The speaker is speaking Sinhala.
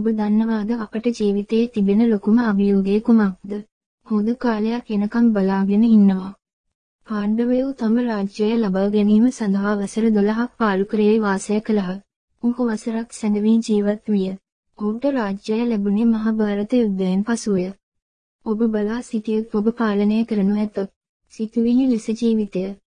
ඔබ දන්නවාද අපට ජීවිතයේ තිබෙන ලොකුම අභියෝගය කුමක්ද? හුදු කාලයක් එනකම් බලාගෙන ඉන්නවා. පාණ්ඩවයෝ තම රාජ්‍යය ලබා ගැනීම සඳහා වසර 12ක් පාලුකරයේ වාසය කළහ. උන්ක වසරක් සැඳවී ජීවත් විය. ඔහුට රාජ්‍යය ලැබුණේ මහා භාරත යුද්ධයෙන් පසුය. ඔබ බලා සිටියත් ඔබ පාලනය කරනු ඇත. සිතුවිලි ලෙස ජීවිතය